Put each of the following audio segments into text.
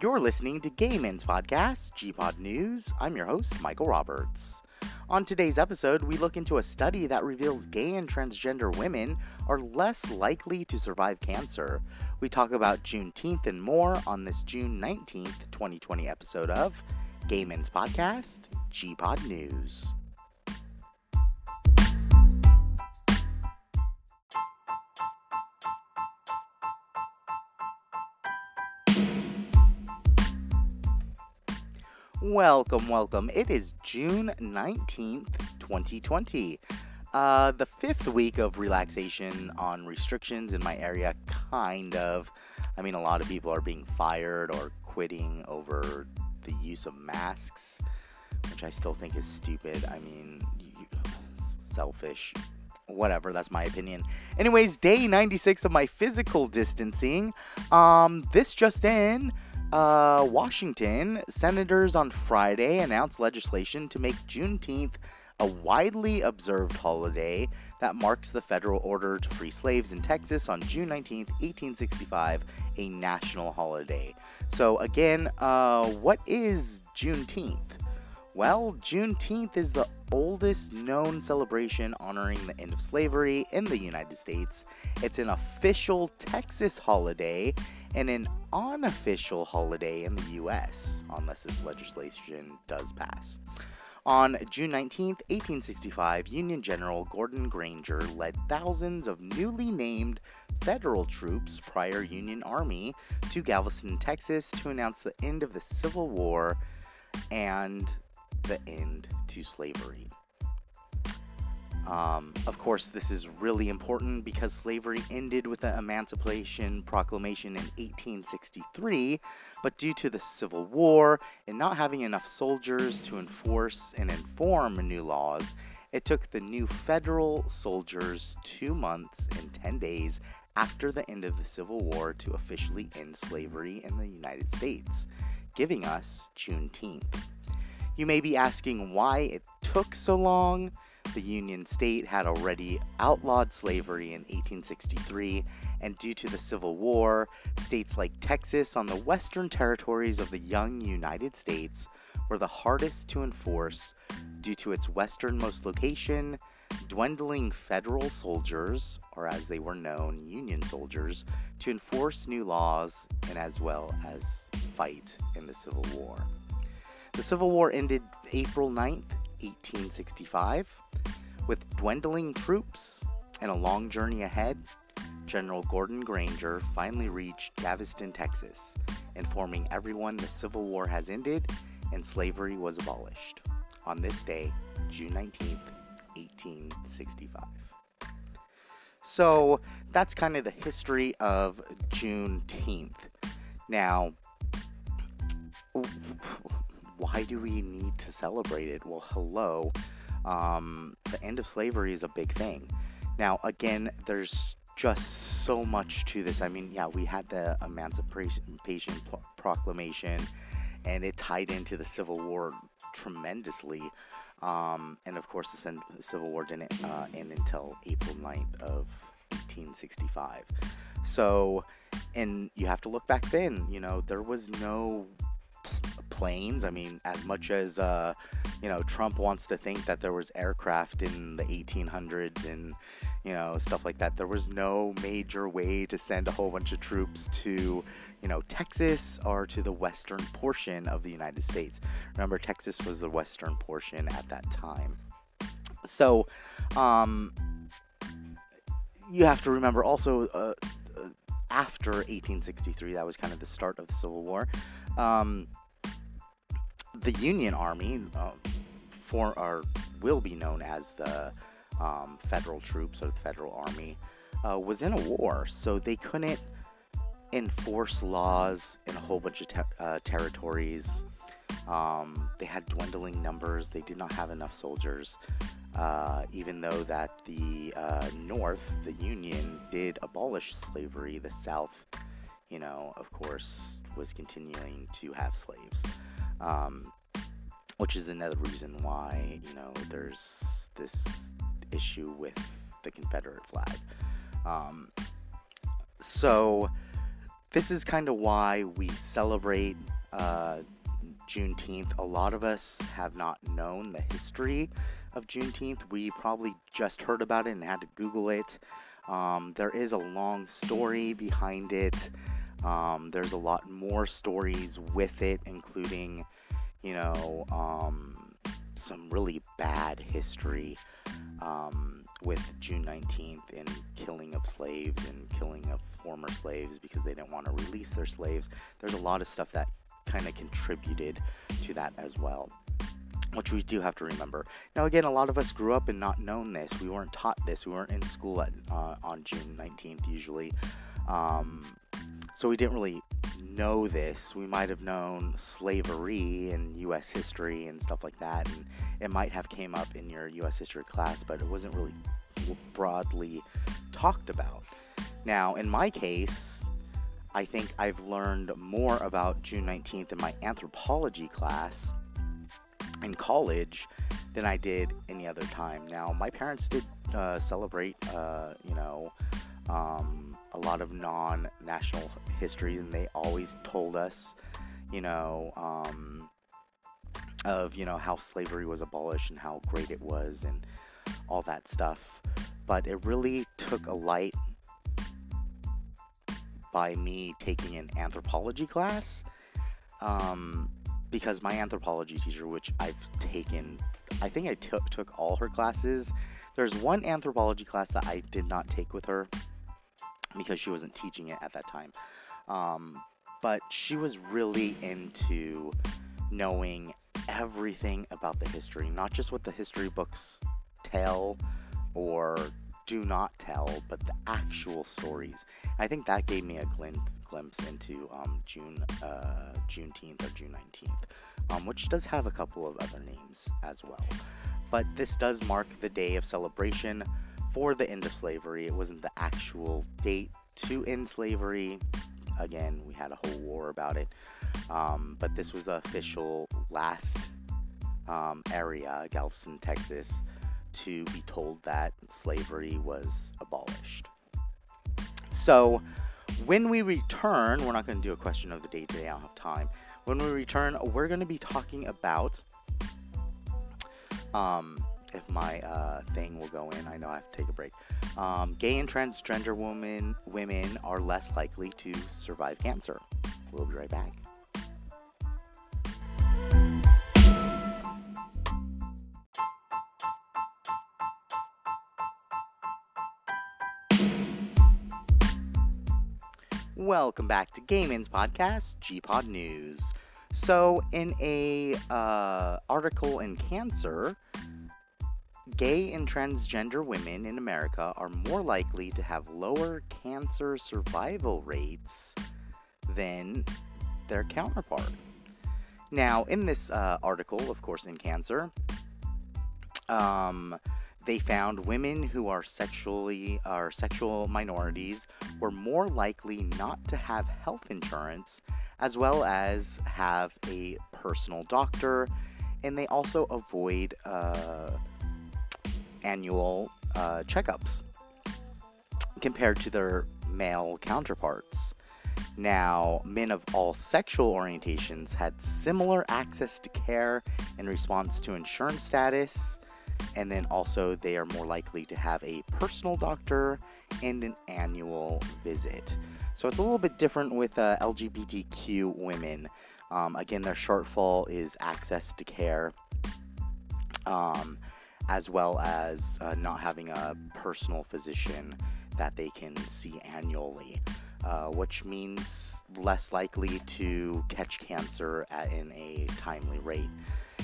You're listening to Gay Men's Podcast, GPod News. I'm your host, Michael Roberts. On today's episode, we look into a study that reveals gay and transgender women are less likely to survive cancer. We talk about Juneteenth and more on this June 19th, 2020 episode of Gay Men's Podcast, GPod News. Welcome, welcome. It is June 19th, 2020. Uh, the fifth week of relaxation on restrictions in my area, kind of. I mean, a lot of people are being fired or quitting over the use of masks, which I still think is stupid. I mean, selfish. Whatever, that's my opinion. Anyways, day 96 of my physical distancing. Um, this just in. Uh, Washington, senators on Friday announced legislation to make Juneteenth a widely observed holiday that marks the federal order to free slaves in Texas on June 19, 1865, a national holiday. So, again, uh, what is Juneteenth? Well, Juneteenth is the oldest known celebration honoring the end of slavery in the United States. It's an official Texas holiday and an unofficial holiday in the US, unless this legislation does pass. On June 19, 1865, Union General Gordon Granger led thousands of newly named federal troops, prior Union Army, to Galveston, Texas to announce the end of the Civil War and the end to slavery. Um, of course, this is really important because slavery ended with the Emancipation Proclamation in 1863, but due to the Civil War and not having enough soldiers to enforce and inform new laws, it took the new federal soldiers two months and 10 days after the end of the Civil War to officially end slavery in the United States, giving us Juneteenth. You may be asking why it took so long. The Union state had already outlawed slavery in 1863, and due to the Civil War, states like Texas on the western territories of the young United States were the hardest to enforce due to its westernmost location, dwindling federal soldiers, or as they were known, Union soldiers, to enforce new laws and as well as fight in the Civil War. The Civil War ended April 9th, 1865. With dwindling troops and a long journey ahead, General Gordon Granger finally reached Galveston, Texas, informing everyone the Civil War has ended and slavery was abolished on this day, June 19th, 1865. So that's kind of the history of Juneteenth. Now, why do we need to celebrate it? Well, hello. Um, the end of slavery is a big thing. Now, again, there's just so much to this. I mean, yeah, we had the Emancipation Proclamation, and it tied into the Civil War tremendously. Um, and of course, the Civil War didn't uh, end until April 9th of 1865. So, and you have to look back then, you know, there was no planes. I mean, as much as uh, you know, Trump wants to think that there was aircraft in the 1800s and you know stuff like that. There was no major way to send a whole bunch of troops to you know Texas or to the western portion of the United States. Remember, Texas was the western portion at that time. So, um, you have to remember also. Uh, after 1863, that was kind of the start of the Civil War. Um, the Union Army, uh, for or will be known as the um, federal troops or the federal army, uh, was in a war, so they couldn't enforce laws in a whole bunch of ter- uh, territories. Um, they had dwindling numbers. They did not have enough soldiers. Uh, even though that the uh, North, the Union, did abolish slavery, the South, you know, of course, was continuing to have slaves um, which is another reason why you know there's this issue with the Confederate flag. Um, so this is kind of why we celebrate uh, Juneteenth. A lot of us have not known the history of Juneteenth. We probably just heard about it and had to Google it. Um, there is a long story behind it. Um, there's a lot more stories with it, including, you know, um, some really bad history um, with June 19th and killing of slaves and killing of former slaves because they didn't want to release their slaves. There's a lot of stuff that kind of contributed to that as well which we do have to remember. Now, again, a lot of us grew up and not known this. We weren't taught this. We weren't in school at, uh, on June 19th usually. Um, so we didn't really know this. We might have known slavery and U.S. history and stuff like that, and it might have came up in your U.S. history class, but it wasn't really broadly talked about. Now, in my case, I think I've learned more about June 19th in my anthropology class in college than I did any other time. Now, my parents did uh, celebrate, uh, you know, um, a lot of non national history, and they always told us, you know, um, of, you know, how slavery was abolished and how great it was and all that stuff. But it really took a light by me taking an anthropology class. Um, because my anthropology teacher, which I've taken, I think I t- took all her classes. There's one anthropology class that I did not take with her because she wasn't teaching it at that time. Um, but she was really into knowing everything about the history, not just what the history books tell or do not tell, but the actual stories. I think that gave me a glimpse glimpse into um, June uh, Juneteenth or June 19th, um, which does have a couple of other names as well. But this does mark the day of celebration for the end of slavery. It wasn't the actual date to end slavery. Again, we had a whole war about it. Um, but this was the official last um, area, Galveston, Texas, to be told that slavery was abolished. So, when we return, we're not going to do a question of the day today, I don't have time. When we return, we're going to be talking about. Um, if my uh, thing will go in, I know I have to take a break. Um, gay and transgender women women are less likely to survive cancer. We'll be right back. Welcome back to Gay Men's podcast, GPod News. So, in a uh, article in Cancer, gay and transgender women in America are more likely to have lower cancer survival rates than their counterpart. Now, in this uh, article, of course, in Cancer, um, they found women who are sexually are sexual minorities were more likely not to have health insurance as well as have a personal doctor and they also avoid uh, annual uh, checkups compared to their male counterparts. Now, men of all sexual orientations had similar access to care in response to insurance status and then also they are more likely to have a personal doctor and an annual visit. So it's a little bit different with uh, LGBTQ women. Um, again, their shortfall is access to care, um, as well as uh, not having a personal physician that they can see annually, uh, which means less likely to catch cancer at, in a timely rate.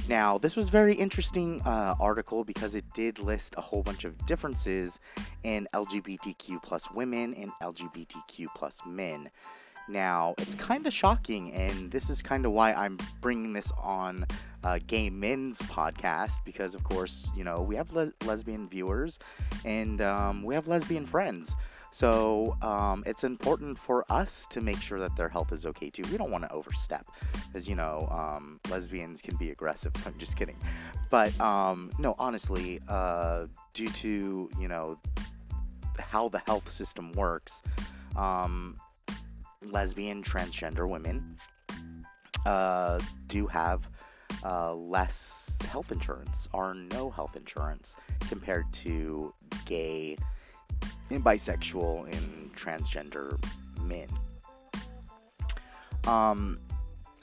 Now, this was very interesting uh, article because it did list a whole bunch of differences in LGBTQ plus women and LGBTQ plus men. Now, it's kind of shocking, and this is kind of why I'm bringing this on uh, Gay Men's podcast because, of course, you know, we have le- lesbian viewers and um, we have lesbian friends. So um, it's important for us to make sure that their health is okay too. We don't want to overstep, as you know, um, lesbians can be aggressive. I'm just kidding, but um, no, honestly, uh, due to you know how the health system works, um, lesbian, transgender women uh, do have uh, less health insurance or no health insurance compared to gay and bisexual and transgender men. Um,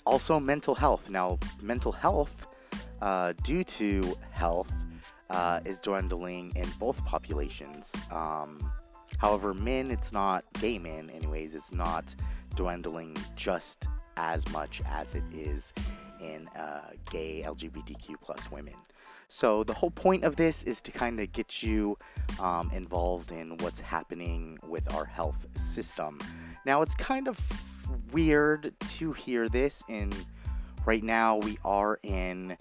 also, mental health. Now, mental health, uh, due to health, uh, is dwindling in both populations. Um, however, men, it's not gay men, anyways, it's not dwindling just as much as it is in uh, gay LGBTQ plus women. So the whole point of this is to kind of get you um, involved in what's happening with our health system. Now it's kind of weird to hear this in right now we are in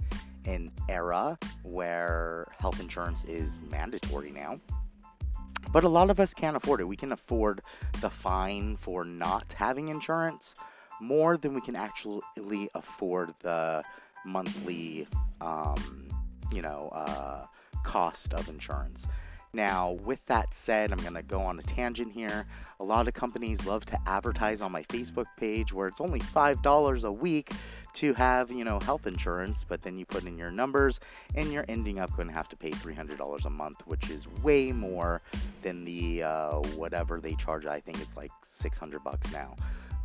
an era where health insurance is mandatory now. But a lot of us can't afford it. We can afford the fine for not having insurance more than we can actually afford the monthly, um, you know, uh, cost of insurance. Now, with that said, I'm going to go on a tangent here. A lot of companies love to advertise on my Facebook page where it's only $5 a week to have, you know, health insurance, but then you put in your numbers and you're ending up going to have to pay $300 a month, which is way more than the uh, whatever they charge. I think it's like 600 bucks now.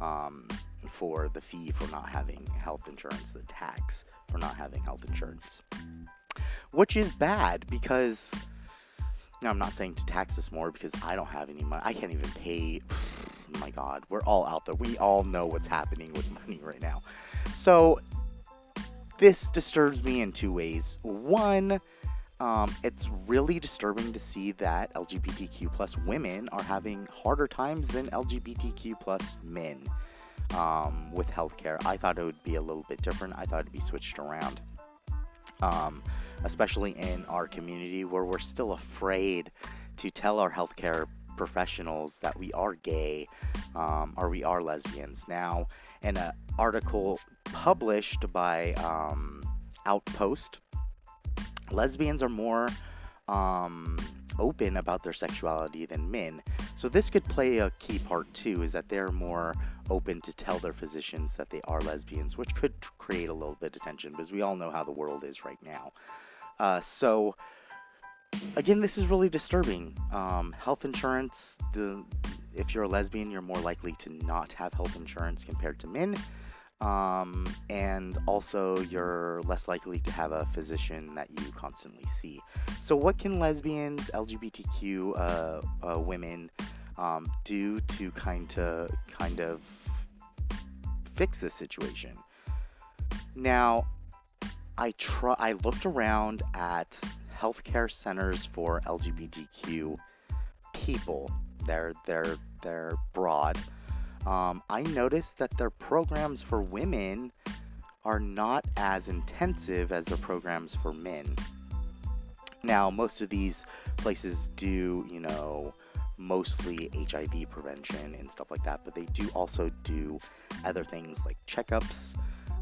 Um, for the fee for not having health insurance, the tax for not having health insurance. Which is bad because now, I'm not saying to tax us more because I don't have any money. I can't even pay. Oh my God, we're all out there. We all know what's happening with money right now. So, this disturbs me in two ways. One, um, it's really disturbing to see that LGBTQ plus women are having harder times than LGBTQ plus men um, with healthcare. I thought it would be a little bit different. I thought it'd be switched around. Um, especially in our community where we're still afraid to tell our healthcare professionals that we are gay um, or we are lesbians. Now, in an article published by um, Outpost, lesbians are more um, open about their sexuality than men. So this could play a key part too, is that they're more open to tell their physicians that they are lesbians, which could create a little bit of tension because we all know how the world is right now. Uh, so, again, this is really disturbing. Um, health insurance, the, if you're a lesbian, you're more likely to not have health insurance compared to men. Um, and also, you're less likely to have a physician that you constantly see. So, what can lesbians, LGBTQ uh, uh, women um, do to kind of kind of fix this situation? Now, I try. I looked around at healthcare centers for LGBTQ people. They're they're they're broad. Um, I noticed that their programs for women are not as intensive as the programs for men. Now, most of these places do, you know, mostly HIV prevention and stuff like that, but they do also do other things like checkups,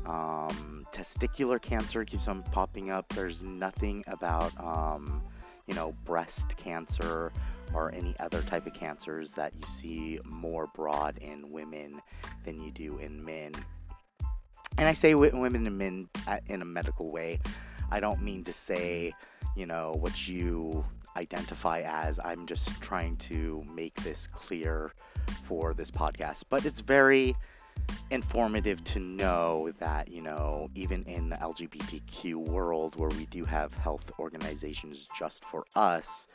um, testicular cancer keeps on popping up. There's nothing about, um, you know, breast cancer or any other type of cancers that you see more broad in women than you do in men. And I say women and men in a medical way. I don't mean to say, you know, what you identify as. I'm just trying to make this clear for this podcast. But it's very informative to know that, you know, even in the LGBTQ world where we do have health organizations just for us,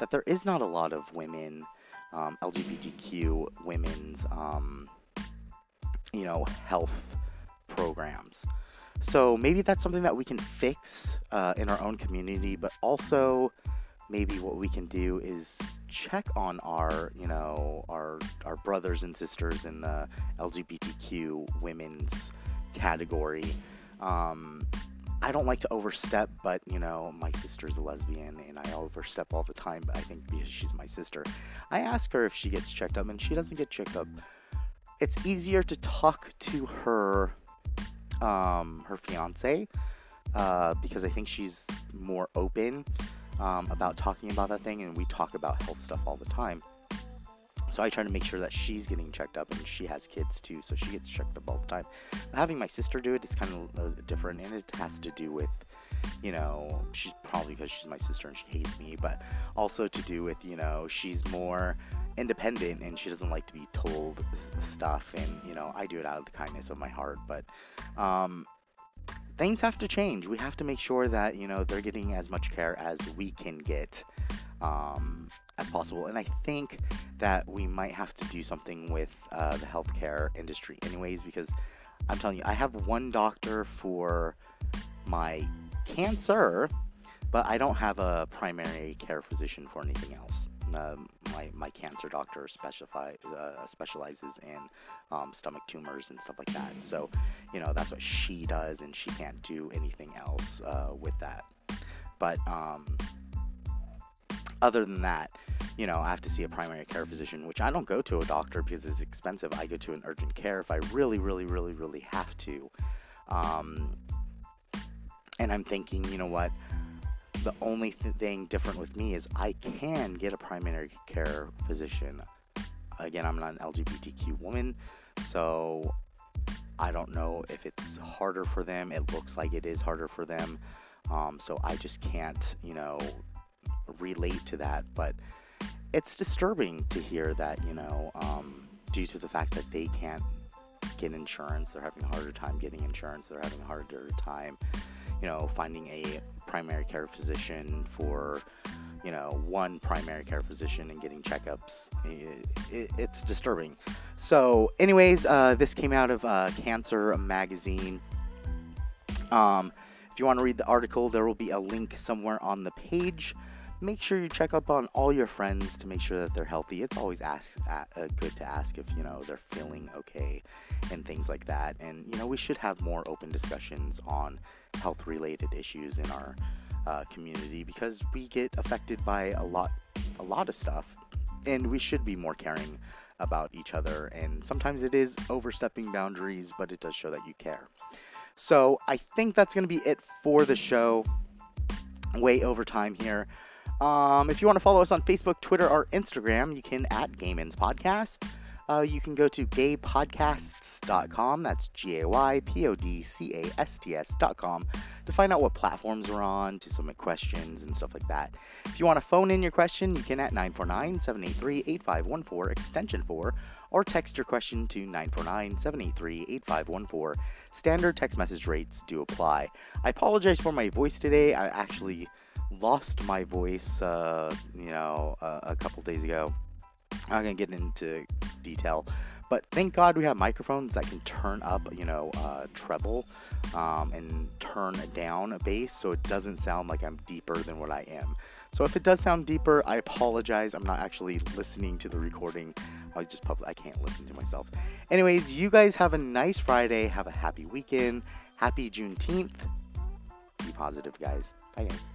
that there is not a lot of women, um, LGBTQ women's, um, you know, health programs. So maybe that's something that we can fix uh, in our own community, but also maybe what we can do is check on our, you know, our our brothers and sisters in the LGBTQ women's category. Um, I don't like to overstep, but you know, my sister's a lesbian and I overstep all the time, but I think because she's my sister. I ask her if she gets checked up and she doesn't get checked up. It's easier to talk to her um, her fiance uh, because I think she's more open um, about talking about that thing, and we talk about health stuff all the time. So I try to make sure that she's getting checked up, and she has kids too, so she gets checked up all the time. Having my sister do it is kind of different, and it has to do with you know, she's probably because she's my sister and she hates me, but also to do with, you know, she's more independent and she doesn't like to be told stuff. And, you know, I do it out of the kindness of my heart. But um, things have to change. We have to make sure that, you know, they're getting as much care as we can get um, as possible. And I think that we might have to do something with uh, the healthcare industry, anyways, because I'm telling you, I have one doctor for my cancer, but I don't have a primary care physician for anything else. Um, my, my cancer doctor specify, uh, specializes in um, stomach tumors and stuff like that. So, you know, that's what she does, and she can't do anything else uh, with that. But um, other than that, you know, I have to see a primary care physician, which I don't go to a doctor because it's expensive. I go to an urgent care if I really, really, really, really have to. Um, and I'm thinking, you know what? The only th- thing different with me is I can get a primary care physician. Again, I'm not an LGBTQ woman, so I don't know if it's harder for them. It looks like it is harder for them. Um, so I just can't, you know, relate to that. But it's disturbing to hear that, you know, um, due to the fact that they can't get insurance, they're having a harder time getting insurance, they're having a harder time you know, finding a primary care physician for, you know, one primary care physician and getting checkups. It, it, it's disturbing. So, anyways, uh, this came out of uh, Cancer Magazine. Um, if you want to read the article, there will be a link somewhere on the page. Make sure you check up on all your friends to make sure that they're healthy. It's always ask, uh, good to ask if you know they're feeling okay and things like that. And you know we should have more open discussions on health related issues in our uh, community because we get affected by a lot a lot of stuff. And we should be more caring about each other. And sometimes it is overstepping boundaries but it does show that you care. So i think that's going to be it for the show. Way over time here um, if you want to follow us on facebook twitter or instagram you can at Gay Men's podcast uh, you can go to gaypodcasts.com. That's G A Y P O D C A S T S.com to find out what platforms we're on, to submit questions and stuff like that. If you want to phone in your question, you can at 949 783 8514 extension 4 or text your question to 949 783 8514. Standard text message rates do apply. I apologize for my voice today. I actually lost my voice, uh, you know, uh, a couple days ago. I'm not gonna get into detail, but thank God we have microphones that can turn up, you know, uh, treble um, and turn down a bass so it doesn't sound like I'm deeper than what I am. So if it does sound deeper, I apologize. I'm not actually listening to the recording. I was just public. I can't listen to myself. Anyways, you guys have a nice Friday. Have a happy weekend. Happy Juneteenth. Be positive, guys. Bye, guys.